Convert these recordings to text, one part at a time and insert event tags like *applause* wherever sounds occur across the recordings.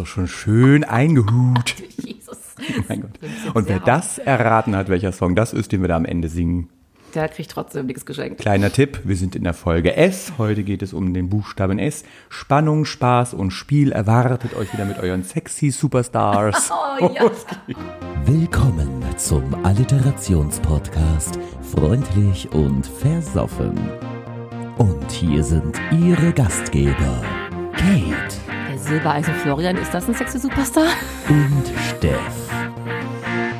doch schon schön eingehut. *laughs* Jesus. Mein Gott. Und wer das erraten hat, welcher Song das ist, den wir da am Ende singen. Der kriegt trotzdem nichts geschenkt. Kleiner Tipp, wir sind in der Folge S. Heute geht es um den Buchstaben S. Spannung, Spaß und Spiel erwartet euch wieder mit euren sexy Superstars. *laughs* Oh ja. Willkommen zum Alliterationspodcast Freundlich und Versoffen. Und hier sind Ihre Gastgeber Kate Silbereisen Florian, ist das ein sexy Superstar? und Steff.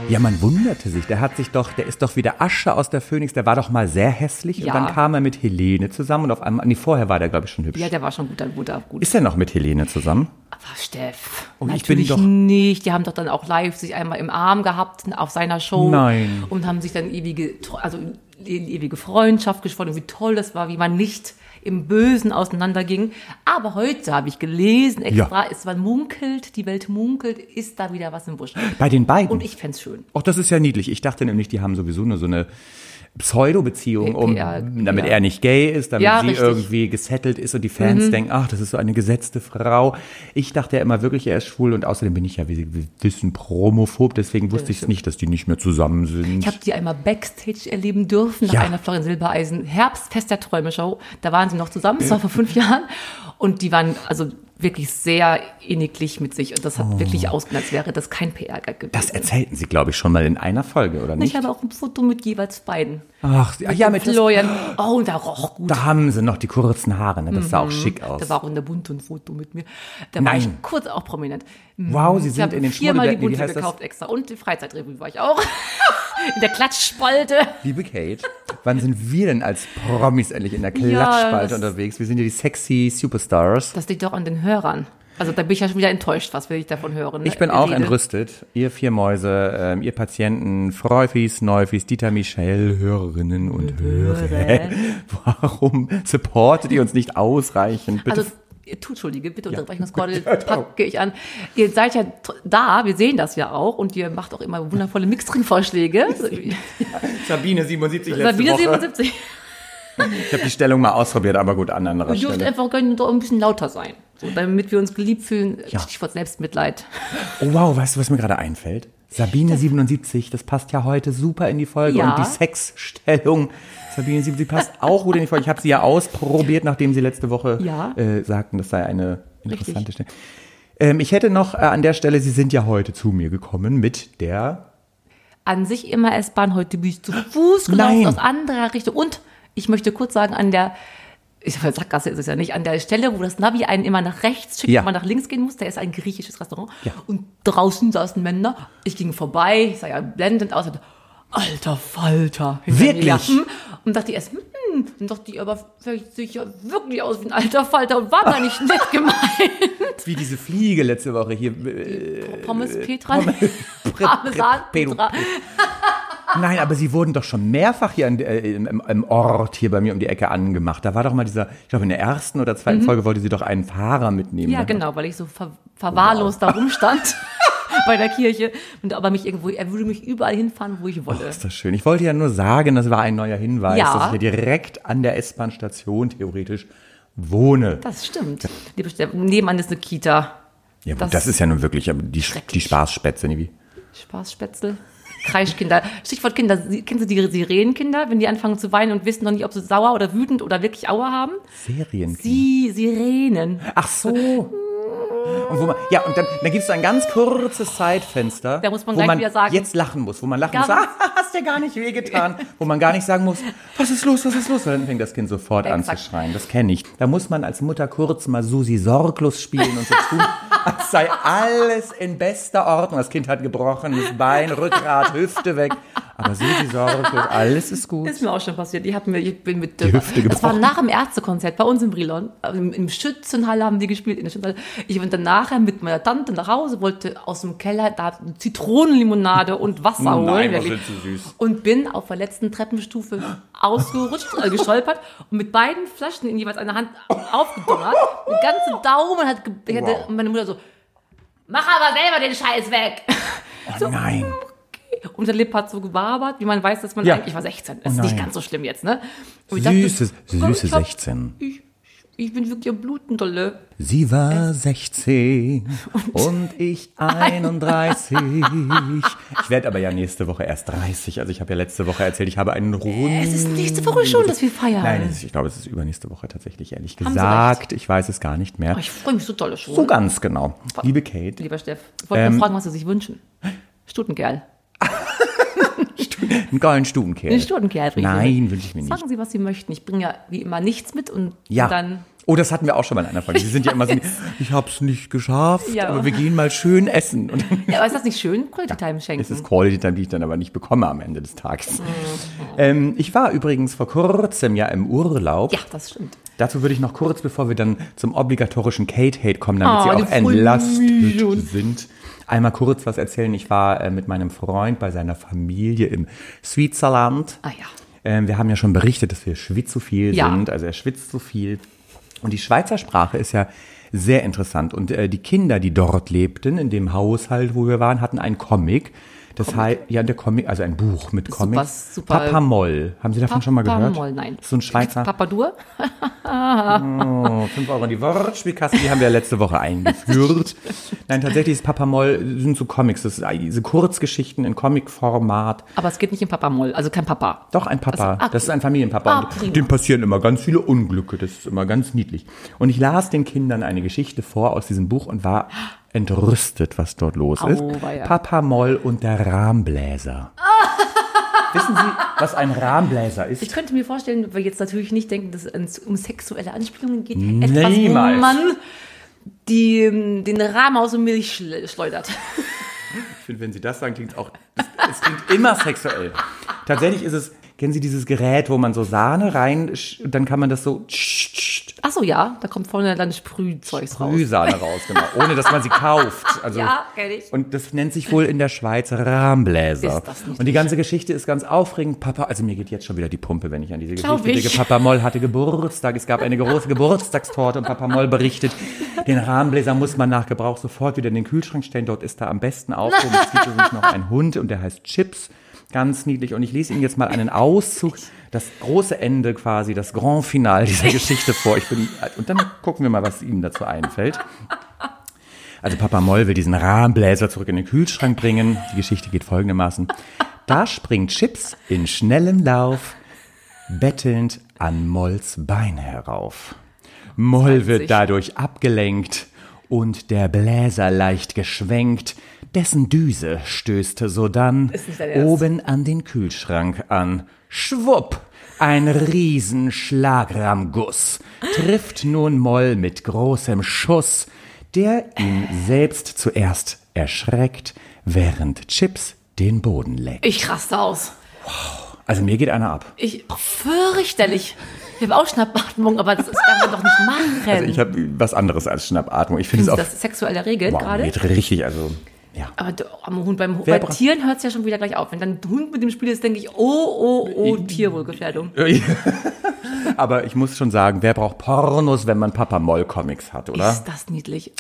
Ja, man wunderte sich. Der hat sich doch, der ist doch wieder Asche aus der Phönix. Der war doch mal sehr hässlich Ja. und dann kam er mit Helene zusammen und auf einmal, nee, vorher war der, glaube ich, schon hübsch. Ja, der war schon gut, gut, gut. Ist er noch mit Helene zusammen? Aber Steff, Oh, ich natürlich bin doch- nicht. Die haben doch dann auch live sich einmal im Arm gehabt auf seiner Show. Nein. Und haben sich dann ewige, also ewige Freundschaft gesponnen, wie toll das war, wie man nicht im Bösen auseinanderging. Aber heute habe ich gelesen, extra, es man munkelt, die Welt munkelt, ist da wieder was im Busch. Bei den beiden? Und ich fänd's schön. Ach, das ist ja niedlich. Ich dachte nämlich, die haben sowieso nur so eine Pseudo-Beziehung, um, damit ja. er nicht gay ist, damit Ja, sie richtig. Mhm. irgendwie gesettelt ist und die Fans denken, ach, das ist so eine gesetzte Frau. Ich dachte ja immer wirklich, er ist schwul und außerdem bin ich ja, wie Sie wissen, promophob, deswegen wusste ich es nicht, dass die nicht mehr zusammen sind. Ich habe die einmal Backstage erleben dürfen nach Ja. einer Florian Silbereisen Herbstfest der Träume Show. Da waren sie noch zusammen, das war vor fünf Jahren. Und die waren also wirklich sehr inniglich mit sich. Und das hat wirklich ausgesehen, als wäre das kein PR-Gag gewesen. Oh. das erzählten sie, glaube ich, schon mal in einer Folge, oder ich nicht? habe auch ein Foto mit jeweils beiden. Ach, ach ja, mit das, Florian. Oh, und da roch gut. da haben sie noch die kurzen Haare, ne? das sah auch schick aus. Mhm. Da war auch in der Bunte ein Foto mit mir. Da war Nein. ich kurz auch prominent. wow, sie Ich sind in den viermal die Bunte das? gekauft extra. Und die Freizeitrevue war ich auch. *laughs* in der Klatschspalte. Liebe Kate, wann sind wir denn als Promis endlich in der Ja, Klatschspalte das- unterwegs? Wir sind ja die sexy Superstars. Das liegt doch an den Hörern. Also da bin ich ja schon wieder enttäuscht, was will ich davon hören. Ich bin auch Rede. entrüstet. Ihr vier Mäuse, ähm, ihr Patienten, Freufis, Neufis, Dieter Michel, Hörerinnen und Hörer. *laughs* Warum supportet ihr uns nicht ausreichend? Bitte Also, tut, Entschuldige, bitte Unterbrechungskordel *laughs* packe ich an. Ihr seid ja da, wir sehen das ja auch und ihr macht auch immer wundervolle Mixdrink-Vorschläge. *laughs* Sabine 77 letzte Sabine Woche. 77. Ich habe die Stellung mal ausprobiert, aber gut, an anderer dürft Stelle. einfach gerne doch ein bisschen lauter sein. So, damit wir uns geliebt fühlen. Ja. Stichwort Selbstmitleid. Oh wow, weißt du, was mir gerade einfällt? Sabine 77, das passt ja heute super in die Folge. Ja. Und die Sexstellung, Sabine 77 passt auch gut in die Folge. Ich habe sie ja ausprobiert, nachdem sie letzte Woche Ja. äh, sagten, das sei eine interessante Richtig. Stelle. Ähm, ich hätte noch äh, an der Stelle, Sie sind ja heute zu mir gekommen mit der An sich immer S-Bahn, heute bin ich zu Fuß gelaufen Nein. aus anderer Richtung. Und ich möchte kurz sagen, an der, ich sag, Sackgasse ist es ja nicht, an der Stelle, wo das Navi einen immer nach rechts schickt, Ja. wo man nach links gehen muss, da ist ein griechisches Restaurant. Ja. Und draußen saßen Männer. Ich ging vorbei, ich sah ja blendend aus. Und, Alter Falter. mir. Wirklich? Hm. Und dachte erst, hm, und dachte die, aber vielleicht sehe ich ja wirklich aus wie ein alter Falter und war gar nicht nett gemeint. *laughs* wie diese Fliege letzte Woche hier. Äh, Pommes Petra. Pre- *laughs* Parmesan Pedo- Petra. Nein, aber sie wurden doch schon mehrfach hier an, äh, im, im- Ort hier bei mir um die Ecke angemacht. Da war doch mal dieser, ich glaube in der ersten oder zweiten Folge wollte sie doch einen Fahrer mitnehmen. Mhm. Ja, ne? genau, weil ich so ver verwahrlost da rumstand *laughs* bei der Kirche. Und aber mich irgendwo, er würde mich überall hinfahren, wo ich wolle. Ist das schön. Ich wollte ja nur sagen, das war ein neuer Hinweis, Ja. dass ich ja direkt an der S-Bahn-Station theoretisch wohne. Das stimmt. Steff, nebenan ist eine Kita. Ja, das- das, ist ja nun wirklich die, die. Spaßspätze. ne, Wie? Kreischkinder. Stichwort Kinder. Kennen Sie die Sirenenkinder, wenn die anfangen zu weinen und wissen noch nicht, ob sie sauer oder wütend oder wirklich Aua haben? Serien. Sie, Sirenen. Ach so. Und wo man, ja, und dann, dann gibt es so ein ganz kurzes Zeitfenster, Da muss man wo man wieder sagen- jetzt lachen muss, wo man lachen muss, ah, *laughs* hast dir gar nicht wehgetan, wo man gar nicht sagen muss, was ist los, was ist los, weil dann fängt das Kind sofort an zu Exakt. schreien. Das kenne ich. Da muss man als Mutter kurz mal Susi sorglos spielen und so tun, *laughs* als sei alles in bester Ordnung. Das Kind hat gebrochenes Bein, Rückgrat, Hüfte weg. Aber Susi sorglos, alles ist gut. Ist mir auch schon passiert. Ich, mir, ich bin mit Die Hüfte Das war gebrochen. nach dem Ärztekonzert bei uns in Brilon. Im, Im Schützenhalle haben die gespielt. In der Schützenhalle. Ich bin dann nachher mit meiner Tante nach Hause, wollte aus dem Keller da Zitronenlimonade und Wasser Nein, holen. wirklich. sind Sie süß. Und bin auf der letzten Treppenstufe ausgerutscht, äh, gestolpert und mit beiden Flaschen in jeweils einer Hand aufgedonnert. Der ganze Daumen hat, Wow. meine Mutter so, mach aber selber den Scheiß weg. Oh nein. Und der Lip hat so gewabert, wie man weiß, dass man Ja. eigentlich, ich war 16, ist Oh nicht ganz so schlimm jetzt, ne? Und ich dachte, Süße, komm, süße ich hab- 16. Ich Ich bin wirklich am Bluten, dolle. Sie war 16 und ich *laughs* 31. Ich werde aber ja nächste Woche erst 30. Also ich habe ja letzte Woche erzählt, ich habe einen runden... Es ist nächste Woche schon, dass wir feiern. Nein, ist, ich glaube, es ist übernächste Woche tatsächlich, ehrlich Haben gesagt. Ich weiß es gar nicht mehr. Oh, ich freue mich so dolle schon. So ganz genau. Liebe Kate, Lieber Steff, ich wollte Ähm, fragen, was Sie sich wünschen. Stutenkerl. *laughs* einen geilen Stubenkerl. Den Stutenkerl bringe Nein, wünsche ich mir nicht. Sagen Sie, was Sie möchten. Ich bringe ja wie immer nichts mit und Ja. dann. Oh, das hatten wir auch schon mal in einer Folge. Sie sind ja immer so, ich hab's nicht geschafft, Ja. aber wir gehen mal schön essen. Und Ja, aber ist das nicht schön? Quality Time schenken. es ist Quality Time, die ich dann aber nicht bekomme am Ende des Tages. Mhm. Ähm, ich war übrigens vor kurzem ja im Urlaub. ja, das stimmt. Dazu würde ich noch kurz, bevor wir dann zum obligatorischen Kate-Hate kommen, damit Oh, Sie auch entlastet sind, einmal kurz was erzählen. Ich war äh, mit meinem Freund bei seiner Familie im Switzerland. Ah ja. Ähm, wir haben ja schon berichtet, dass wir schwitz zu viel Ja. sind. Also er schwitzt zu viel. Und die Schweizer Sprache ist ja sehr interessant. Und äh, die Kinder, die dort lebten, in dem Haushalt, wo wir waren, hatten einen Comic. Das heißt, ja, der Comic, also ein Buch mit Comics. super. Papa Moll. Haben Sie davon schon mal gehört? Papamoll, nein. So ein Schweizer. Papadur? Oh, 5 Euro in die Wortspielkasse, die haben wir letzte Woche eingeführt. *laughs* Nein, tatsächlich ist Papamoll, sind so Comics, das sind diese Kurzgeschichten in Comicformat. Aber es geht nicht in Papamoll, also kein Papa. Doch, ein Papa. Also, ah, das ist ein Familienpapa. Ah, dem passieren immer ganz viele Unglücke. Das ist immer ganz niedlich. Und ich las den Kindern eine Geschichte vor aus diesem Buch und war entrüstet, was dort los ist. Auweia. Papa Moll und der Rahmbläser. *laughs* Wissen Sie, was ein Rahmbläser ist? Ich könnte mir vorstellen, weil jetzt natürlich nicht denken, dass es um sexuelle Anspielungen geht. Niemals. Etwas, wo man die, den Rahmen aus der Milch schle- schleudert. Ich finde, wenn Sie das sagen, klingt es auch, es, es klingt immer sexuell. Tatsächlich ist es, kennen Sie dieses Gerät, wo man so Sahne rein, dann kann man das so Ach so, ja, da kommt vorne dann Sprühzeugs raus. Sprühsahne raus, genau, ohne dass man sie kauft. *laughs* Also, Ja, kenn ich. Und das nennt sich wohl in der Schweiz Rahmbläser. Und die ganze Geschichte ist ganz aufregend. Papa, also mir geht jetzt schon wieder die Pumpe, wenn ich an diese Glaub Geschichte ich. denke. Papa Moll hatte Geburtstag, es gab eine große *laughs* Geburtstagstorte und Papa Moll berichtet, den Rahmenbläser muss man nach Gebrauch sofort wieder in den Kühlschrank stellen. Dort ist er am besten aufgehoben. Es gibt übrigens noch einen Hund und der heißt Chips. Ganz niedlich. Und ich lese Ihnen jetzt mal einen Auszug, das große Ende quasi, das Grand Finale dieser Geschichte vor. Ich bin, und dann gucken wir mal, was Ihnen dazu einfällt. Also Papa Moll will diesen Rahmenbläser zurück in den Kühlschrank bringen. Die Geschichte geht folgendermaßen. Da springt Chips in schnellem Lauf, bettelnd an Molls Bein herauf. Moll wird dadurch abgelenkt und der Bläser leicht geschwenkt, dessen Düse stößte sodann oben an den Kühlschrank an. Schwupp! Ein Riesenschlagramguss trifft nun Moll mit großem Schuss, der ihn selbst zuerst erschreckt, während Chips den Boden leckt. Ich raste aus. Also mir geht einer ab. Ich, fürchterlich. Ich habe auch Schnappatmung, aber das ist- kann man doch nicht machen. Also ich habe was anderes als Schnappatmung. Ich finde es auch das sexuell erregelt wow, gerade? geht richtig, also ja. Aber am Hund, beim, Wer bei Tieren hört es ja schon wieder gleich auf. Wenn dann ein Hund mit dem Spiel ist, denke ich, oh, oh, oh, Tierwohlgefährdung. *laughs* Aber ich muss schon sagen, wer braucht Pornos, wenn man Papa Moll Comics hat, oder? Ist das niedlich?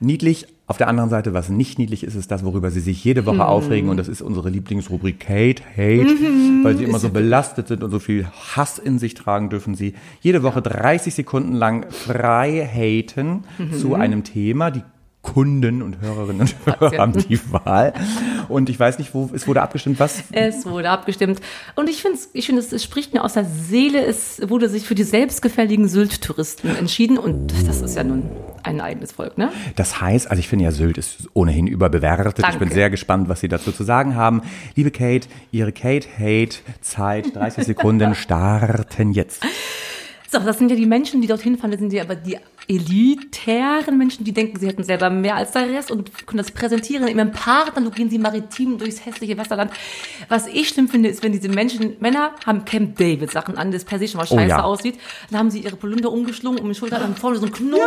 Niedlich. Auf der anderen Seite, was nicht niedlich ist, ist das, worüber sie sich jede Woche aufregen. Und das ist unsere Lieblingsrubrik Kate, Hate. Weil sie immer so belastet sind und so viel Hass in sich tragen, dürfen sie jede Woche 30 Sekunden lang frei haten zu einem Thema. Die Kunden und Hörerinnen und Hörer haben die Wahl. Und ich weiß nicht, wo, es wurde abgestimmt, was Es wurde abgestimmt. Und ich finde, ich finde, es es spricht mir aus der Seele. Es wurde sich für die selbstgefälligen Sylt-Touristen entschieden. Und das ist ja nun ein eigenes Volk, ne? Das heißt, also ich finde ja, Sylt ist ohnehin überbewertet. Ich bin Danke. sehr gespannt, was Sie dazu zu sagen haben. Liebe Kate, Ihre Kate-Hate-Zeit, 30 Sekunden starten jetzt. So, das sind ja die Menschen, die dorthin fahren. Das sind ja aber die elitären Menschen, die denken, sie hätten selber mehr als der Rest und können das präsentieren. In ihrem Partner gehen sie maritim durchs hässliche Wasserland. Was ich schlimm finde, ist, wenn diese Menschen, Männer haben Camp David Sachen an, das per se schon mal Oh scheiße ja. aussieht. Dann haben sie ihre Polunder umgeschlungen um die Schulter, dann vorne so ein Knoten.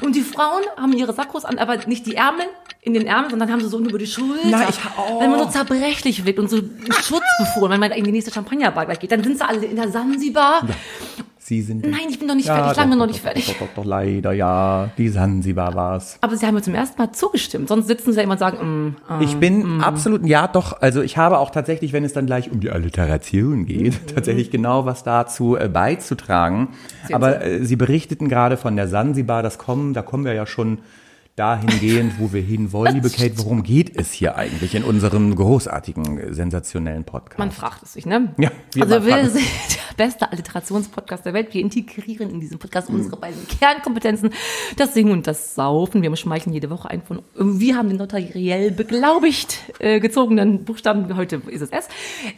Und die Frauen haben ihre Sakkos an, aber nicht die Ärmel in den Ärmeln, sondern haben sie so über die Schulter. Na, ich- oh. Wenn man so zerbrechlich wirkt und so schutzbefohlen, wenn man in die nächste Champagnerbar geht, dann sind sie alle in der Sansibar. Sie sind. Nein, ich bin noch nicht fertig, lange doch, noch nicht doch, fertig. Doch, doch, doch, leider, ja. Die Sansibar war's. Aber sie haben mir zum ersten Mal zugestimmt. Sonst sitzen sie ja immer und sagen, mm, ah. Ich bin absolut, ja doch, also ich habe auch tatsächlich, wenn es dann gleich um die Alliteration geht, tatsächlich genau was dazu äh, beizutragen. Sehen Aber äh, Sie berichteten gerade von der Sansibar, das kommen, da kommen wir ja schon dahingehend, wo wir hinwollen. Liebe Kate, worum geht es hier eigentlich in unserem großartigen, sensationellen Podcast? man fragt es sich, ne? Ja, wir also wir sind *laughs* der beste Alliterationspodcast der Welt. Wir integrieren in diesem Podcast Mhm. unsere beiden Kernkompetenzen, das Singen und das Saufen. Wir schmeicheln jede Woche ein von, wir haben den notariell beglaubigt äh, gezogenen Buchstaben, heute ist es S,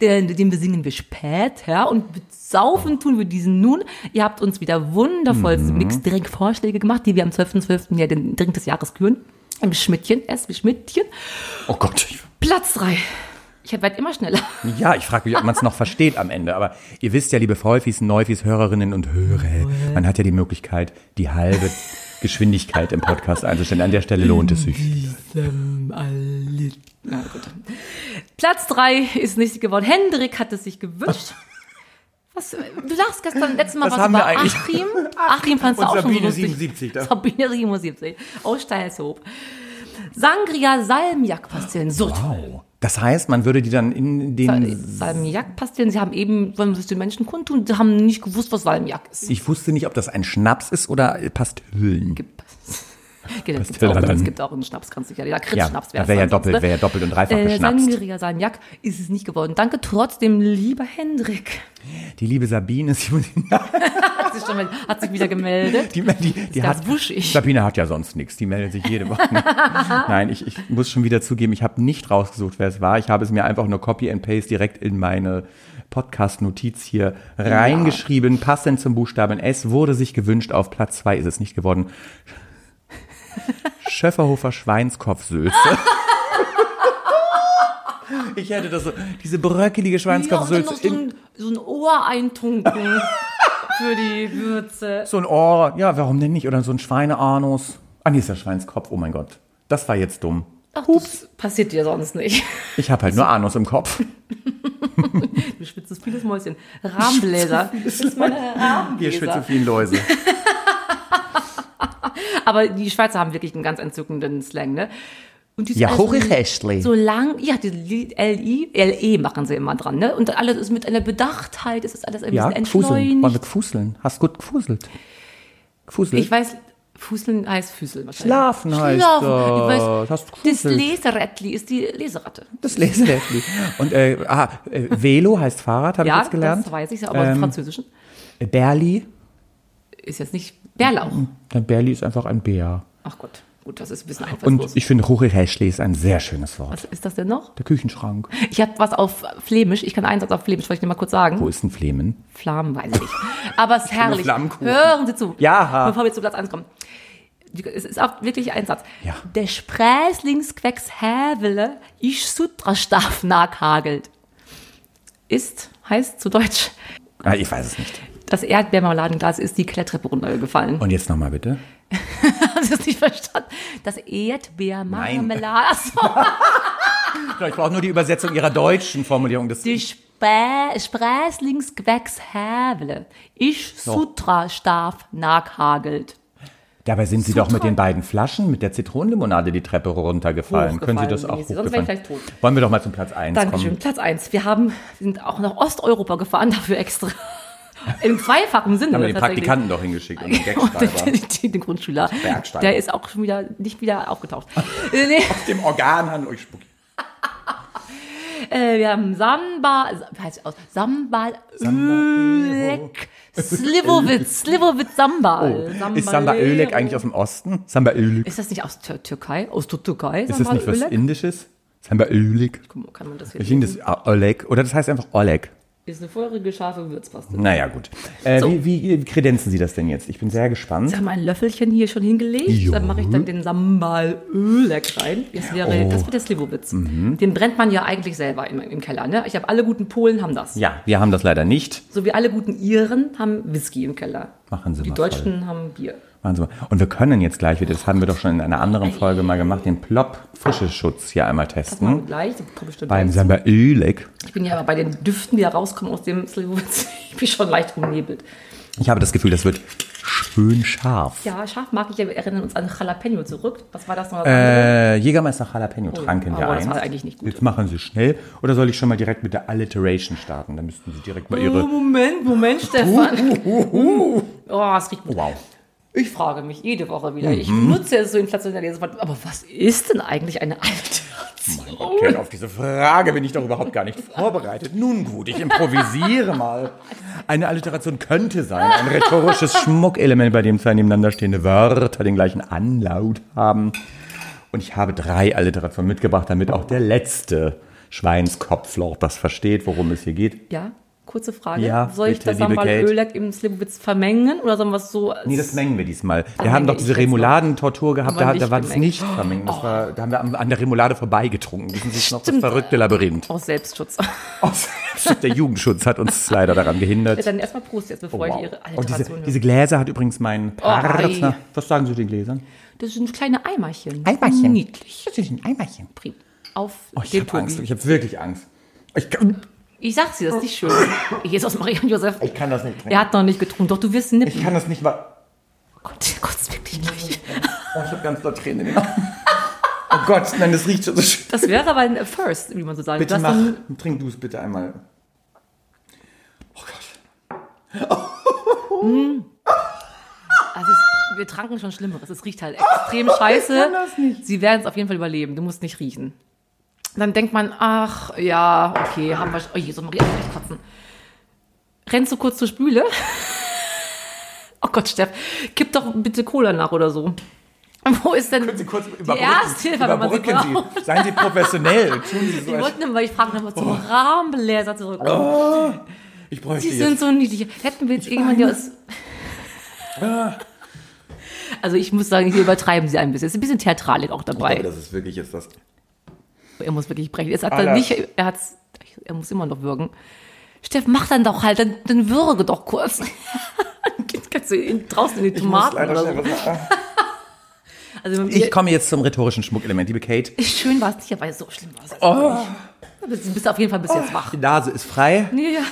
den, den besingen wir später und saufen tun wir diesen nun. Ihr habt uns wieder wundervoll Mhm. Mix-Drink-Vorschläge gemacht, die wir am 12.12. ja den Drink des Jahres küren. Im Schmidtchen, S wie Schmidtchen. Oh Gott. ich- Platz drei. Ich werde immer schneller. Ja, ich frage mich, ob man es noch versteht am Ende. Aber ihr wisst ja, liebe Volfis, Neufis, Hörerinnen und Hörer, man hat ja die Möglichkeit, die halbe Geschwindigkeit im Podcast einzustellen. An der Stelle lohnt es sich. Na gut. Platz drei ist nicht geworden. Hendrik hat es sich gewünscht. Was, du lachst gestern letztes Mal Was haben über? Achim. *laughs* Achim fandst du auch schon so Sabine lustig. 77, da. Sabine 77. Aus Steilshoop. Sangria Salmiak-Pastillen. So toll. Wow. Das heißt, man würde die dann in den. Salmiak-Pastillen. Sie haben eben, wollen wir es den Menschen kundtun, sie haben nicht gewusst, was Salmiak ist. Ich wusste nicht, ob das ein Schnaps ist oder Pastillen. Gibt *laughs* Genau, es gibt Pastillen. auch, es gibt auch einen Schnaps, kannst du ja. Ja, Ja, Schnaps das wäre ja doppelt, wäre ja doppelt und dreifach Äh, geschnapst. Sangria Salmiak ist es nicht geworden. Danke trotzdem, lieber Hendrik. Die liebe Sabine, sie, *laughs* Hat sich, schon hat sich wieder gemeldet. die, die, die hat. Sabine hat ja sonst nichts, die meldet sich jede Woche. *laughs* Nein, ich, ich muss schon wieder zugeben, ich habe nicht rausgesucht, wer es war. Ich habe es mir einfach nur Copy and Paste direkt in meine Podcast-Notiz hier reingeschrieben, passend zum Buchstaben S, wurde sich gewünscht, auf Platz zwei ist es nicht geworden. Schöfferhofer Schweinskopfsülze. *laughs* Ich hätte das so, diese bröckelige Ja, und dann Schweinskopfsülze. noch so in- ein, so ein Ohr eintunken für die Würze. So ein Ohr, ja, warum denn nicht? Oder so ein Schweineanus. Ah, nee, ist der Schweinskopf, oh mein Gott. Das war jetzt dumm. Ach, das passiert dir sonst nicht. Ich habe halt nur Anus im Kopf. Du schwitzest vieles Mäuschen. Rahmenbläser. Das ist meine Hier schwitze Rahmenbläser. viel Läuse. *laughs* Aber die Schweizer haben wirklich einen ganz entzückenden Slang, ne? Und die Ja, also Hochechäschli. So lang, ja, die L-I, L-E machen sie immer dran, ne? Und alles ist mit einer Bedachtheit, es ist alles ein Ja, bisschen entschleunigt. gfuseln? Hast gut gefuselt. Gefuselt? Ich weiß, Fußeln heißt Füßeln wahrscheinlich. Schlafen heißt Schlafen. das. Ich weiß, das gefuselt? Leserattli ist die Leseratte. Das Leseräffli. Und äh, ah, äh, Velo heißt Fahrrad, habe ich Ja, jetzt gelernt. das weiß ich, aber im Ähm, Französischen Berli. ist jetzt nicht Bärlauch. Dann Berli ist einfach ein Bär. Ach Gott, gut, das ist ein bisschen Und einfallslos. ich finde, Hochechäschli ist ein sehr schönes Wort. Was ist das denn noch? Der Küchenschrank. Ich habe was auf Flämisch. Ich kann einen Satz auf Flämisch, wollte ich dir mal kurz sagen. Wo ist ein Flemen? Flammen weiß ich nicht. Aber es *laughs* ist herrlich. Hören Sie zu. Ja. Bevor wir zu Platz 1 kommen. Es ist auch wirklich ein Satz. Ja. Der Spräßlingsquecks Hävele ich Sutrastaf naghagelt. Ist, heißt zu Deutsch, Ah, ich weiß es nicht. Das Erdbeermarmeladenglas ist die Kletttreppe runtergefallen. Und jetzt nochmal bitte. Haben Sie das nicht verstanden? Das Erdbeermarmelade. *laughs* Achso. Ich brauche nur die Übersetzung ihrer deutschen Formulierung. Das Die Spä Spräßlingsquecks Hävele ich Sutrastaf naghagelt. Dabei sind Sie doch mit den beiden Flaschen mit der Zitronenlimonade die Treppe runtergefallen. Können Sie das auch Hochgefallen, sonst wäre ich tot. Wollen wir doch mal zum Platz 1 Dankeschön. kommen. Platz 1. Wir haben, sind auch nach Osteuropa gefahren, dafür extra. Im zweifachen Sinne. Haben wir den. Praktikanten doch hingeschickt und den *laughs* Gagschreiber. den, Grundschüler. Bergsteiger. Der ist auch schon wieder, nicht wieder aufgetaucht. äh, *laughs* nee, Dem Organhandel. Ich spuck. *laughs* äh, wir haben Samba, wie heißt es aus? Sambal, Ölek, Slivovitz, Slivovitz Sambal. Oh, ist Samba Ölek eigentlich aus dem Osten? Samba Ölek. Ist das nicht aus Tür Türkei? Aus der Türkei? Ist das nicht was? Indisches? Samba Ölek. Kann man das hier Ich finde das ah, Oleg. Oder das heißt einfach Oleg. Ist eine feurige, scharfe Würzpaste. Naja, gut. Äh, So. wie, wie kredenzen Sie das denn jetzt? Ich bin sehr gespannt. Ich habe mein Löffelchen hier schon hingelegt. Jo. Dann mache ich dann den Sambal Ölek rein. Das wäre, das wäre der Slivovitz. Den brennt man ja eigentlich selber im, im Keller. Ne? Ich habe alle guten Polen haben das. Ja, wir haben das leider nicht. So wie alle guten Iren haben Whisky im Keller. Machen Sie Die mal Deutschen haben Bier. Machen Sie mal. Und wir können jetzt gleich wieder, das haben wir doch schon in einer anderen Folge mal gemacht, den Plop-Frischeschutz hier einmal Das machen wir testen. gleich. Dann Beim. Samba Ölek. ich bin ja aber bei den Düften, die da rauskommen aus dem Slivovitz, *laughs* ich bin schon leicht umnebelt. Ich habe das Gefühl, das wird schön scharf. Ja, scharf mag ich. Wir erinnern uns an Jalapeno zurück. Was war das noch? Äh, Jägermeister Jalapeno tranken Oh, wir aber das ein. war eigentlich nicht gut. Jetzt machen Sie schnell. Oder soll ich schon mal direkt mit der Alliteration starten? Dann müssten Sie direkt mal Oh, Ihre... Moment, Moment, Stefan. *laughs* Oh, es riecht gut. Wow. Ich frage mich jede Woche wieder. Ich Mhm. benutze es so inflationär. Aber was ist denn eigentlich eine Alliteration? Okay, auf diese Frage bin ich doch überhaupt gar nicht vorbereitet. Nun gut, ich improvisiere mal. Eine Alliteration könnte sein, ein rhetorisches Schmuckelement, bei dem zwei nebeneinander stehende Wörter den gleichen Anlaut haben. Und ich habe drei Alliterationen mitgebracht, damit auch der letzte Schweinskopfloch das versteht, worum es hier geht. Ja, kurze Frage. Ja, Soll ich bitte, das liebe dann mal Kate. Ölek im Slivovitz vermengen oder sollen wir es so? Nee, das mengen wir diesmal. Wir haben doch ich diese. Remouladentortur gehabt, da, da war das gemengt. nicht vermengen. Das war, da haben wir an, an der Remoulade vorbeigetrunken. Wissen Sie noch das verrückte Labyrinth? Aus Selbstschutz. *laughs* Aus- Der Jugendschutz hat uns leider daran gehindert. Dann erstmal Prost jetzt, bevor Oh, wow. ich Ihre diese, Alliteration höre. diese Gläser hat übrigens mein Partner. ei. was sagen Sie zu den Gläsern? Das sind kleine Eimerchen. Eimerchen. Niedlich. Das ist ein Eimerchen. Prima. Auf Oh, ich habe. Angst. Ich habe wirklich Angst. Ich kann, Ich sag's dir, das ist nicht schön. Jesus, Maria und Josef. ich kann das nicht trinken. Er hat noch nicht getrunken. Doch, du wirst nippen. Ich kann das nicht. wa- Oh Gott, der kotzt wirklich gleich. Oh, ich habe ganz doll Tränen in den Augen. Oh Gott, nein, das riecht schon so schön. Das wäre aber ein First, wie man so sagt. Bitte mach, dann- trink du es bitte einmal. Oh Gott. Also es, wir tranken schon Schlimmeres. Es riecht halt extrem scheiße. kann das nicht. Sie werden es auf jeden Fall überleben. Du musst nicht riechen. Dann denkt man, ach ja, okay, haben wir. Oh Jesus, Maria, ich kotzen. Rennst du kurz zur Spüle? *laughs* Oh Gott, Steff, kipp doch bitte Cola nach oder so. *laughs* Wo ist denn Können Sie kurz die überbrücken? Ersthilfe, wenn man sie überbrücken? Sie. Seien Sie professionell. *laughs* Tun Sie so. Ich wollte nämlich, weil ich frage nochmal zum Rahmenbläser zurück. Ich bräuchte Die jetzt. sind so niedlich. Hätten wir jetzt irgendwann ja aus. Also ich muss sagen, hier übertreiben sie ein bisschen. Es ist ein bisschen Theatralik auch Ich glaube, dabei. das ist wirklich jetzt das. Er muss wirklich brechen. Es hat dann nicht, er hat's, er muss immer noch würgen. Steff, mach dann doch halt, dann, dann würge doch kurz. *laughs* Kannst du in, draußen in die Tomaten oder so. *laughs* Also Ich komme jetzt zum rhetorischen Schmuckelement, liebe Kate. schön war es nicht, aber so schlimm war es Oh. Du bist, bist auf jeden Fall bis jetzt wach. Die Nase ist frei, Ja.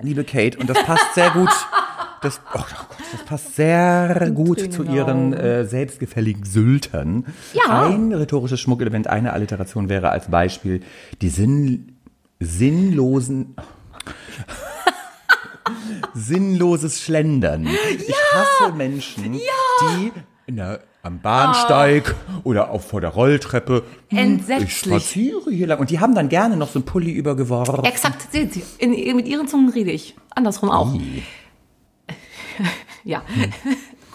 liebe Kate, und das passt sehr gut. *laughs* Das, oh Gott, das passt sehr gut zu den ihren äh, selbstgefälligen Syltern. Ja. Ein rhetorisches Schmuckelement, eine Alliteration wäre als Beispiel die Sinn, sinnlosen. *laughs* Sinnloses Schlendern. Ich hasse Menschen, die in der, am Bahnsteig oder auch vor der Rolltreppe. hm, Entsetzlich. Ich spaziere hier lang. Und die haben dann gerne noch so ein Pulli übergeworfen. Exakt, Sie. In, mit Ihren Zungen rede ich. Andersrum auch. *laughs* ja. *laughs*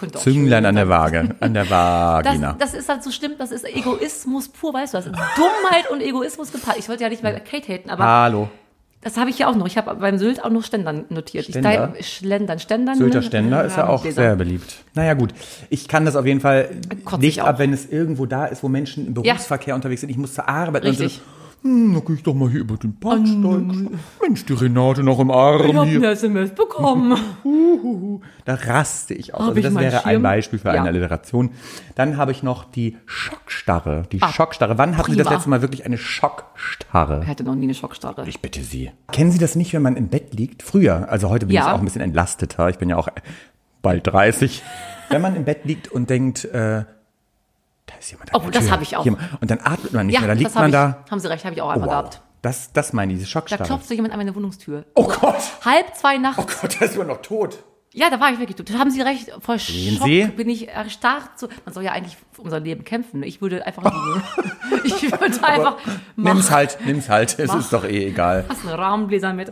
Auch Zünglein an der. Waage, an der Vagina. Das, das ist halt so schlimm, das ist Egoismus pur, weißt du was? Dummheit und Egoismus gepaart. Ich wollte ja nicht mal Kate haten, aber Hallo. das habe ich ja auch noch. Ich habe beim Sylt auch noch Ständern notiert. Ständer? Ich, Schlendern, Ständern. Sylter Ständer ist ja auch Gläser. sehr beliebt. Naja gut, ich kann das auf jeden Fall Kotze nicht ich ab, wenn es irgendwo da ist, wo Menschen im Berufsverkehr unterwegs sind. Ich muss zur Arbeit. Richtig. Und so, hm, da gehe ich doch mal hier über den Bahnsteig. Mensch, die Renate noch im Arm Ich habe hier. eine SMS bekommen. Da raste ich aus. Hab Also ich das wäre ein Schirm? Beispiel für Ja. eine Alliteration. Dann habe ich noch die Schockstarre. Die Ah, Schockstarre. Wann hatten Sie das letzte Mal wirklich eine Schockstarre? Er hatte noch nie eine Schockstarre. Ich bitte Sie. Kennen Sie das nicht, wenn man im Bett liegt? Früher, also heute bin Ja. ich auch ein bisschen entlasteter. Ich bin ja auch bald 30. Wenn man im Bett liegt und denkt, äh, ist jemand an Oh, der das Tür. habe ich auch. Und dann atmet man nicht mehr, dann liegt das man ich. da. Haben Sie recht, habe ich auch Oh, einmal wow. gehabt. Das, das meine ich, diese Da Schockstarre. klopft so jemand an meine Wohnungstür. Oh Gott. Halb zwei nachts. Oh Gott, da ist man noch tot. Ja, da war ich wirklich tot. Da haben Sie recht. Vor Schock Sie? bin ich erstarrt. So. Man soll ja eigentlich für unser Leben kämpfen. ne? Ich würde einfach *laughs* ich würde einfach Nimm's machen. halt, nimm's halt. Es Mach. ist doch eh egal. Hast einen Rahmenbläser mit.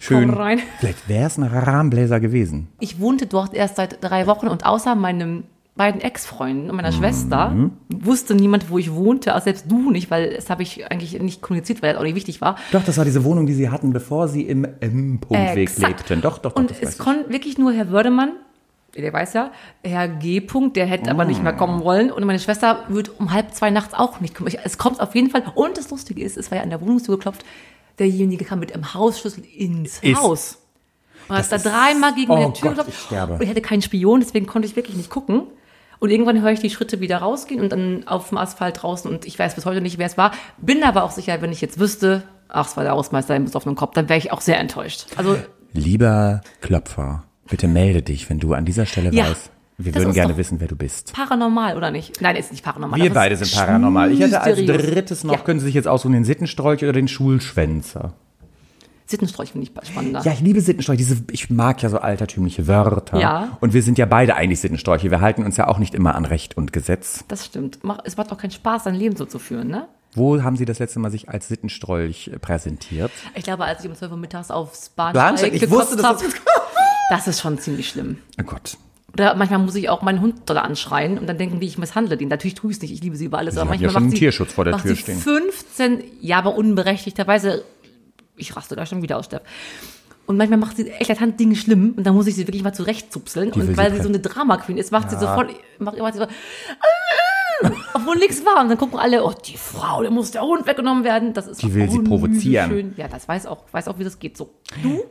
Schön. Komm rein. Vielleicht wäre es ein Rahmenbläser gewesen. Ich wohnte dort erst seit drei Wochen und außer meinem beiden Ex-Freunden und meiner Schwester Mhm. wusste niemand, wo ich wohnte, auch selbst du nicht, weil das habe ich eigentlich nicht kommuniziert, weil das auch nicht wichtig war. Doch, das war diese Wohnung, die Sie hatten, bevor Sie im M-Punktweg lebten. Doch, doch, doch. Und es konnte wirklich nur Herr Wördemann, der weiß ja, Herr G. -Punkt, der hätte aber nicht mehr Ah. kommen wollen. Und meine Schwester wird um halb zwei nachts auch nicht kommen. Es kommt auf jeden Fall. Und das Lustige ist, es war ja an der Wohnungstür geklopft, derjenige kam mit einem Hausschlüssel ins Ist- Haus. Und hat da dreimal gegen Oh meine Tür Gott, geklopft. ich sterbe. Und ich hatte keinen Spion, deswegen konnte ich wirklich nicht gucken. Und irgendwann höre ich die Schritte wieder rausgehen und dann auf dem Asphalt draußen und ich weiß bis heute nicht, wer es war. Bin aber auch sicher, wenn ich jetzt wüsste, ach, es war der Hausmeister im besoffenen Kopf, dann wäre ich auch sehr enttäuscht. Also Lieber Klopfer, Bitte melde dich, wenn du an dieser Stelle Ja, weißt. Wir das würden gerne wissen, wer du bist. Paranormal, oder nicht? Nein, ist nicht paranormal. Wir beide sind paranormal. Ich hätte als drittes noch, Ja. können Sie sich jetzt aussuchen, den Sittenstrolch oder den Schulschwänzer. Sittenstrolch finde ich spannender. Ja, ich liebe Sittenstrolch. Diese, ich mag ja so altertümliche Wörter. Ja. Und wir sind ja beide eigentlich Sittenstrolche. Wir halten uns ja auch nicht immer an Recht und Gesetz. Das stimmt. Es macht auch keinen Spaß, sein Leben so zu führen, ne? Wo haben Sie das letzte Mal sich als Sittenstrolch äh, präsentiert? Ich glaube, als ich um 12 Uhr mittags aufs Bahnsteig? Ich wusste, dass das das ist schon ziemlich schlimm. Oh Gott. Oder manchmal muss ich auch meinen Hund doll anschreien und dann denken die, ich misshandle den. Natürlich tue ich es nicht, ich liebe sie über alles. Sie aber hatten ja manchmal schon macht einen sie, Tierschutz vor der Tür sie stehen. 15, ja, aber unberechtigterweise, ich raste da schon wieder aus, Steff. Und manchmal macht sie eklatant Dinge schlimm und dann muss ich sie wirklich mal zurechtzupseln. Und weil sie so eine Drama-Queen ist, macht sie so voll, macht, sie so, obwohl nichts war. Und dann gucken alle, oh, die Frau, der muss der Hund weggenommen werden. Das ist Die will sie provozieren. Schön. Ja, das weiß auch, weiß auch, wie das geht. So, du?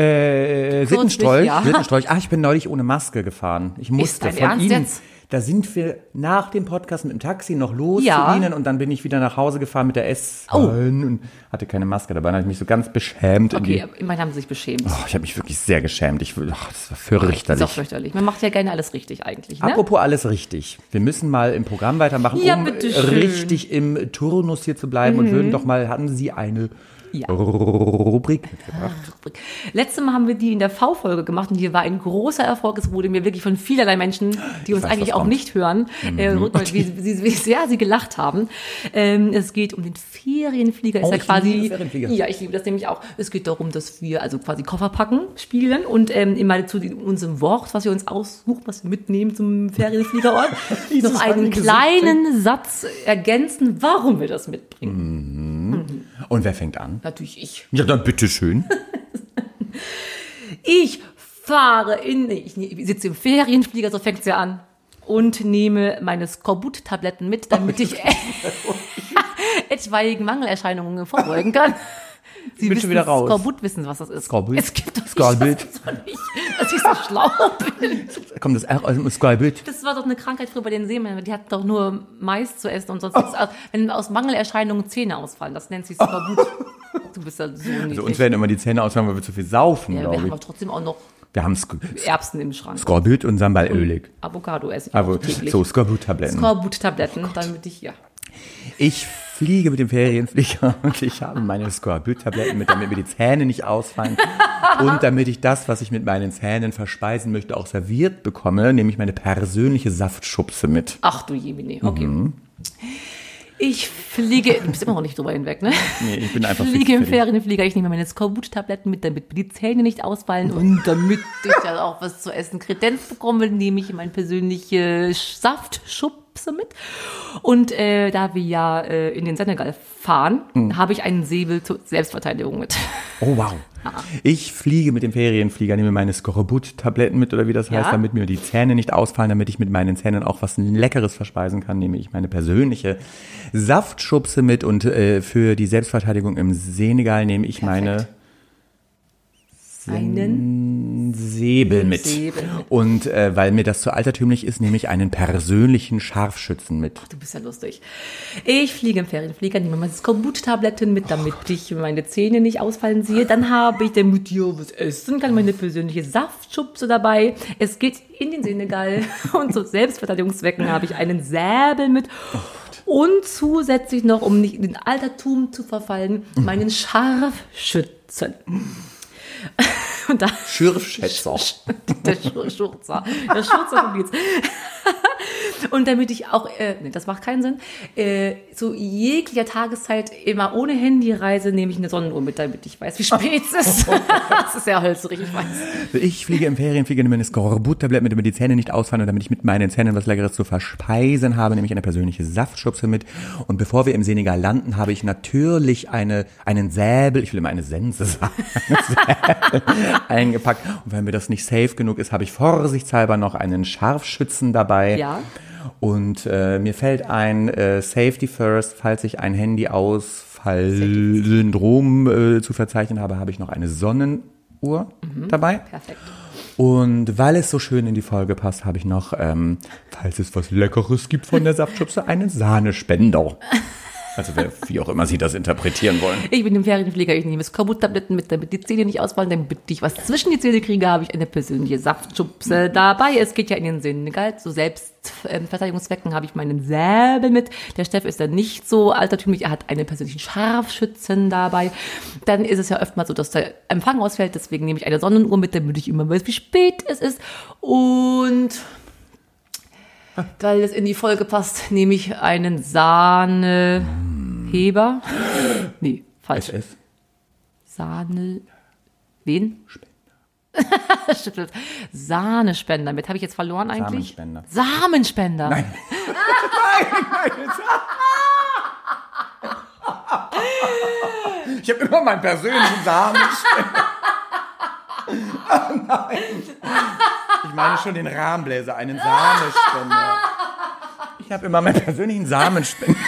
Äh, Sittenstrolch, ja. Sittenstrolch. Ah, ich bin neulich ohne Maske gefahren. Ich musste dein von Ernst Ihnen. jetzt? Da sind wir nach dem Podcast mit dem Taxi noch los Ja. zu Ihnen und dann bin ich wieder nach Hause gefahren mit der S Oh. und hatte keine Maske dabei. Dann habe ich mich so ganz beschämt Okay, immerhin haben sie sich beschämt. Oh, ich habe mich wirklich sehr geschämt. Ich, oh, das war Das ist fürchterlich. auch fürchterlich. Man macht ja gerne alles richtig eigentlich. Ne? Apropos alles richtig. Wir müssen mal im Programm weitermachen, Ja, um. Mhm. richtig im Turnus hier zu bleiben und würden doch mal, hatten Sie eine Ja. Rubrik mitgebracht? Letztes Mal haben wir die in der V-Folge gemacht und hier war ein großer Erfolg. Es wurde mir wirklich von vielerlei Menschen, die uns weiß, eigentlich auch kommt. Mhm. nicht hören, äh, rückmelden, wie, wie, wie sehr sie gelacht haben. Ähm, es geht um den Ferienflieger. Ist Oh, ja ich quasi, liebe Ferienflieger. Ja, ich liebe das nämlich auch. Es geht darum, dass wir also quasi Koffer packen spielen und ähm, immer zu die- unserem Wort, was wir uns aussuchen, was wir mitnehmen zum Ferienfliegerort, *laughs* noch einen kleinen Satz ergänzen, warum wir das mitbringen. Und wer fängt an? Natürlich ich. Ja, dann bitteschön. *laughs* Ich fahre in, ich ne- sitze im Ferienflieger, so fängt's ja an, und nehme meine Skorbut-Tabletten mit, damit ich *laughs* etwaigen Mangelerscheinungen vorbeugen kann. Sie bin wissen, schon wieder raus. Skorbut wissen, was das ist. Skorbut? Es gibt doch nicht, Skorbut. das nicht, dass ich so schlau bin. *laughs* Kommt das R aus dem Skybild? Das war doch eine Krankheit früher bei den Seemännern. Die hatten doch nur Mais zu essen und sonst nichts. aus- Wenn aus Mangelerscheinungen Zähne ausfallen, das nennt sich Skorbut. *laughs* Du bist ja so niedlich. Also uns werden immer die Zähne ausfallen, weil wir zu viel saufen, ja, wir glaube haben ich. aber trotzdem auch noch Wir haben Sk Erbsen im Schrank. Skorbut und Sambalölig. Avocado esse ich täglich. so, Skorbut-Tabletten. Skorbut-Tabletten, damit ich, ja. Ich fliege mit dem Ferienflieger *laughs* und ich habe meine Skorbut-Tabletten mit, damit mir die Zähne nicht ausfallen. und damit ich das, was ich mit meinen Zähnen verspeisen möchte, auch serviert bekomme, nehme ich meine persönliche Saftschubse mit. Ach du Jemine, okay. Mhm. Ich fliege, du bist immer noch nicht drüber hinweg, ne? Nee, ich bin einfach Ich fliege im. Ferienflieger, ich nehme meine Skorbut-Tabletten mit, damit mir die Zähne nicht ausfallen und damit ich dann auch was zu essen Kredenz bekomme, nehme ich meine persönliche Saftschubse mit. Und äh, da wir ja äh, in den Senegal fahren, Mhm. habe ich einen Säbel zur Selbstverteidigung mit. Oh, wow. *laughs* Ich fliege mit dem Ferienflieger, nehme meine Skorbut-Tabletten mit oder wie das heißt, Ja. damit mir die Zähne nicht ausfallen, damit ich mit meinen Zähnen auch was Leckeres verspeisen kann, nehme ich meine persönliche Saftschubse mit und äh, für die Selbstverteidigung im Senegal nehme ich meine Einen Säbel mit. Säbel mit. Und äh, weil mir das zu altertümlich ist, nehme ich einen persönlichen Scharfschützen mit. Du bist ja lustig. Ich fliege im Ferienflieger, nehme meine Skorbut-Tabletten mit, damit ich meine Zähne nicht ausfallen sehe. Dann habe ich damit dir was essen, kann meine persönliche Saftschubse dabei. Es geht in den Senegal *laughs* und zu Selbstverteidigungszwecken habe ich einen Säbel mit. Und zusätzlich noch, um nicht in den Altertum zu verfallen, meinen Scharfschützen. *laughs* Und da Schürfschätzer. *laughs* der Schur- Schurzer. Der Schurzer vom Blitz. *laughs* Und damit ich auch, äh, nee, das macht keinen Sinn, äh, zu jeglicher Tageszeit immer ohne Handy reise, nehme ich eine Sonnenuhr mit, damit ich weiß, wie spät es ist. *laughs* das ist sehr hölzrig, ich weiß. Ich fliege im Ferienflieger, nehme eine Skorbut-Tablette mit, damit die Zähne nicht ausfallen und damit ich mit meinen Zähnen was Leckeres zu verspeisen habe, nehme ich eine persönliche Saftschubse mit. Und bevor wir im Senegal landen, habe ich natürlich eine, einen Säbel, ich will immer eine Sense sagen, *laughs* eingepackt. Und wenn mir das nicht safe genug ist, habe ich vorsichtshalber noch einen Scharfschützen dabei. Ja. Und äh, mir fällt ein äh, Safety First, falls ich ein Handyausfall-Syndrom äh, zu verzeichnen habe, habe ich noch eine Sonnenuhr dabei. Perfekt. Und weil es so schön in die Folge passt, habe ich noch, ähm, falls es was Leckeres gibt von der Saftschubse, einen Sahnespender. *laughs* Also wer, wie auch immer Sie das interpretieren wollen. Ich bin im Ferienflieger, ich nehme Skorbut-Tabletten mit, damit die Zähne nicht ausfallen, damit ich was zwischen die Zähne kriege, habe ich eine persönliche Saftschubse dabei. Es geht ja in den Sinn, gell? Zu Selbstverteidigungszwecken habe ich meinen Säbel mit. Der Steff ist dann nicht so altertümlich, er hat einen persönlichen Scharfschützen dabei. Dann ist es ja oftmals so, dass der Empfang ausfällt, deswegen nehme ich eine Sonnenuhr mit, damit ich immer weiß, wie spät es ist. Und weil es in die Folge passt, nehme ich einen Sahneheber. Nee, falsch. SS? Sahne. Wen? Stimmt. *laughs* Sahnespender. Damit habe ich jetzt verloren eigentlich. Samenspender. Samenspender. Nein. *laughs* Ich habe immer meinen persönlichen Samenspender. *laughs* Oh nein. Ich meine schon den Rahmenbläser, einen Samenspender. Ich habe immer meinen persönlichen Samenspender.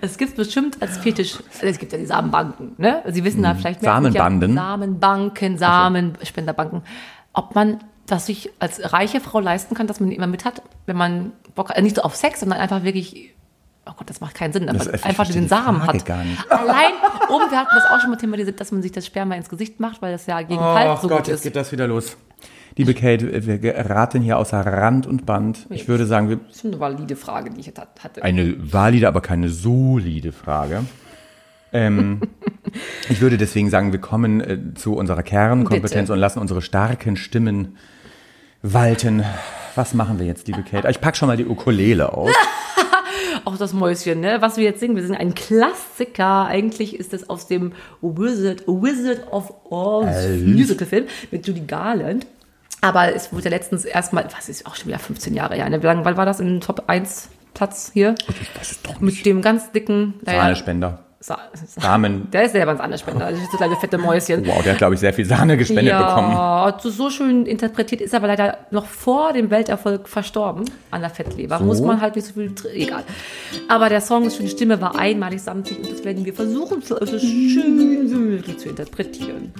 Es gibt bestimmt als Fetisch, es gibt ja die Samenbanken, ne? Sie wissen da vielleicht mehr. Samenbanden? Ja, Samenbanken, Samenspenderbanken. Ob man das sich als reiche Frau leisten kann, dass man die immer mit hat, wenn man Bock hat, nicht so auf Sex, sondern einfach wirklich, oh Gott, das macht keinen Sinn, aber einfach den Samen hat. Allein, oben, wir hatten das auch schon mal thematisiert, dass man sich das Sperma ins Gesicht macht, weil das ja gegen Oh so Gott, gut jetzt ist. geht das wieder los. Liebe Kate, wir geraten hier außer Rand und Band. Ich würde sagen, wir, Das ist eine valide Frage, die ich hatte. eine valide, aber keine solide Frage. Ähm, *laughs* ich würde deswegen sagen, wir kommen äh, zu unserer Kernkompetenz Bitte. und lassen unsere starken Stimmen walten. Was machen wir jetzt, liebe Kate? Ich pack schon mal die Ukulele aus. *laughs* Auch das Mäuschen, ne? Was wir jetzt singen, wir singen einen Klassiker. Eigentlich ist es aus dem Wizard, Wizard of Oz Musical-Film mit Judy Garland. Aber es wurde ja letztens erstmal, was ist auch schon wieder 15 Jahre her, ne? Wann war das im Top 1 Platz hier? Das ist doch Mit dem ganz dicken Sahnespender. Sa Sa Samen. Der ist selber ein Sahnerspender, also das kleine fette Mäuschen. Wow, der hat, glaube ich, sehr viel Sahne gespendet bekommen. Ja, so- so schön interpretiert, ist aber leider noch vor dem Welterfolg verstorben an der Fettleber. Muss man halt nicht so viel, egal. Aber der Song ist schon, die Stimme war einmalig samtig und das werden wir versuchen, so schön wie möglich zu interpretieren.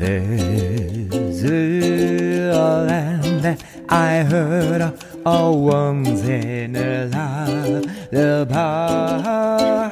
There's a land that I heard of a once in a lullaby.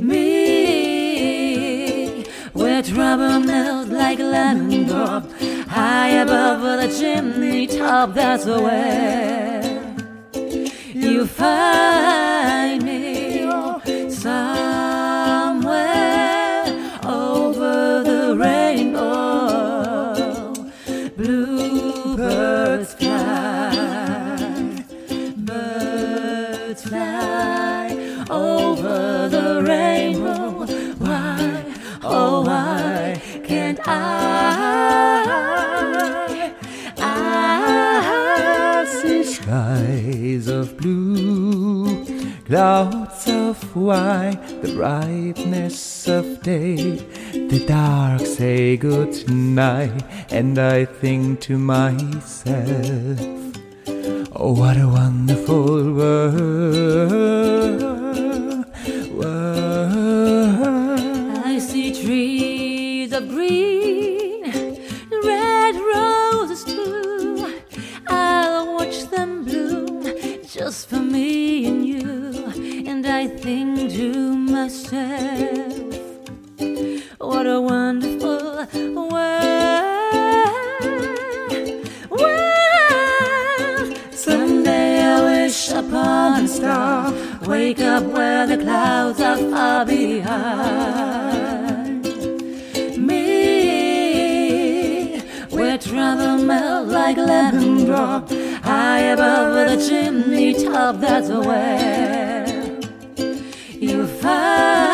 Me, where trouble melts like a lemon drop, high above the chimney top. That's where you find white, the brightness of day, the dark say good night, and I think to myself, oh what a wonderful world. World. world. Someday I wish upon a star, wake up where the clouds are far behind me, where trouble melt like lemon drop, high above the chimney top. That's where you find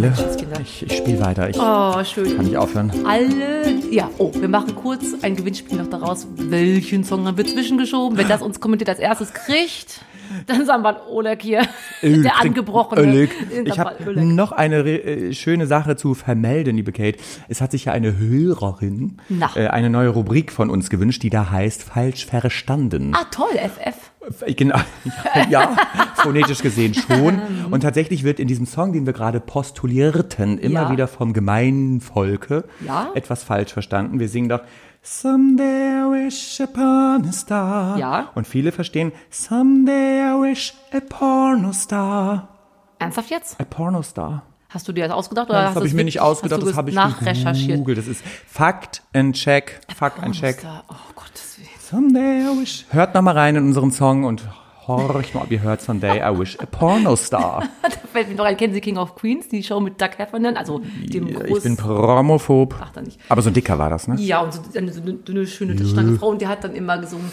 Menschenskinder. ich ich spiele weiter. Ich Oh, schön. kann nicht aufhören. alle, ja, oh, wir machen kurz ein Gewinnspiel noch daraus. Welchen Song haben wir zwischengeschoben? Wer das uns kommentiert als erstes kriegt, dann sagen wir Oleg hier, *laughs* der angebrochene. Oleg. Ich habe noch eine äh, schöne Sache zu vermelden, liebe Kate. Es hat sich ja eine Hörerin äh, eine neue Rubrik von uns gewünscht, die da heißt Falsch verstanden. Ah, toll, FF. Äh, Genau, *laughs* ja, phonetisch gesehen schon. *laughs* Und tatsächlich wird in diesem Song, den wir gerade postulierten, immer Ja. wieder vom gemeinen Volke Ja. etwas falsch verstanden. Wir singen doch Someday I wish upon a star. Ja. Und viele verstehen Someday I wish a pornostar. Ernsthaft jetzt? A pornostar. Hast du dir das ausgedacht? Oder Das hast habe ich mir nicht ausgedacht, das habe ich nachrecherchiert. gegoogelt. Das ist Fakt and Check. Fakt and Check. Oh Willen. Someday I wish. Hört noch mal rein in unseren Song und horcht mal, ob ihr hört Someday I wish a pornostar. *laughs* Da fällt mir noch ein, kennen Sie King of Queens, die Show mit Doug Heffernan, also dem Ich großen... bin promophob. Ach, dann nicht. Aber so ein dicker war das, ne? Ja, und so eine, so eine dünne, schöne, starke Frau. Und der hat dann immer gesungen,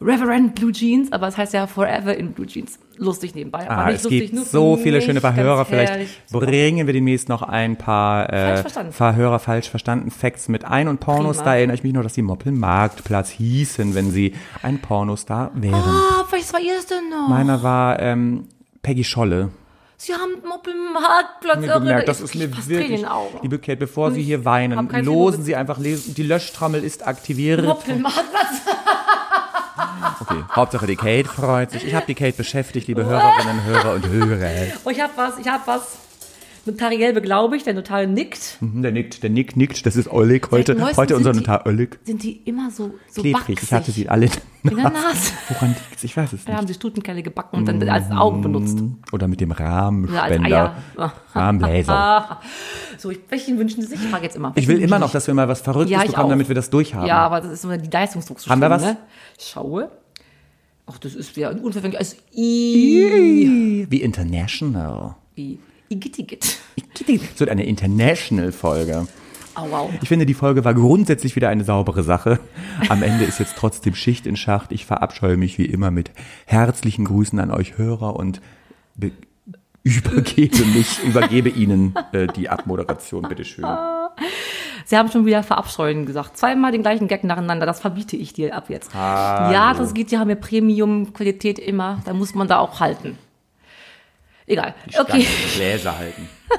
Reverend Blue Jeans, aber es heißt ja Forever in Blue Jeans. Lustig nebenbei. Aber Ah, es lustig, gibt nur so viele schöne Verhörer. Vielleicht herrlich. bringen wir demnächst noch ein paar Falsch äh, verstanden. Verhörer falsch verstanden Facts mit ein. Und Pornos, Prima. erinnere ich mich noch, dass die Moppelmarktplatz hießen, wenn sie ein Pornostar wären. Ah, was war ihr denn noch? Meiner war ähm, Peggy Scholle. Sie haben Moppelmarktplatz. mir gemerkt, das ist mir wirklich, liebe Kate, bevor Sie hier weinen, losen Sie einfach, lesen, die Löschtrommel ist aktiviert. Moppelmarktplatz. *laughs* Okay, Hauptsache die Kate freut sich. Ich habe die Kate beschäftigt, liebe Hörerinnen, Hörer und Hörer. Oh, ich hab was, ich hab was. Notariell beglaubigt, der Notar nickt. Mhm, Der nickt, der nickt, nickt. Das ist Oleg heute. Seit neuestem Heute unser sind die- Notar Oleg. Sind die immer so, so Klebrig. wachsig. Ich hatte sie alle in der *laughs* Nase. Woran liegt's? Ich weiß es Da nicht. haben sie Stutenkelle gebacken und dann als Augen benutzt. Oder mit dem Oder als Rahmenspender. Eier. *laughs* Rahmenbläser. Ah. So, ich, welchen wünschen Sie sich? Ich frage jetzt immer. Ich will immer noch, dass wir mal was Verrücktes Ja, ich bekommen, auch. damit wir das durchhaben. Ja, aber das ist so die Leistungsdruck so Haben wir was? Ne? Schaue. Ach, das ist ja unverfänglich. Also, I. Wie international. Wie Igittigit. So eine International-Folge. Au, wow. Ich finde, die Folge war grundsätzlich wieder eine saubere Sache. Am Ende ist jetzt trotzdem Schicht in Schacht. Ich verabscheue mich wie immer mit herzlichen Grüßen an euch Hörer und be- übergebe mich, übergebe Ihnen äh, die Abmoderation, bitteschön. Sie haben schon wieder verabscheuen gesagt. Zweimal den gleichen Gag nacheinander. Das verbiete ich dir ab jetzt. Ja, das geht. Die haben ja Premium-Qualität immer. Da muss man da auch halten. Egal. Okay. Gläser halten. *laughs*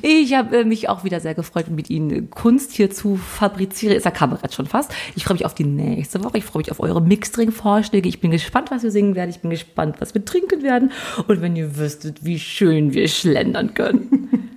Ich habe äh, mich auch wieder sehr gefreut, mit Ihnen Kunst hier zu fabrizieren. Ist ja Kabarett schon fast. Ich freue mich auf die nächste Woche. Ich freue mich auf eure Mixdrink-Vorschläge. Ich bin gespannt, was wir singen werden. Ich bin gespannt, was wir trinken werden. Und wenn ihr wüsstet, wie schön wir schlendern können. *laughs*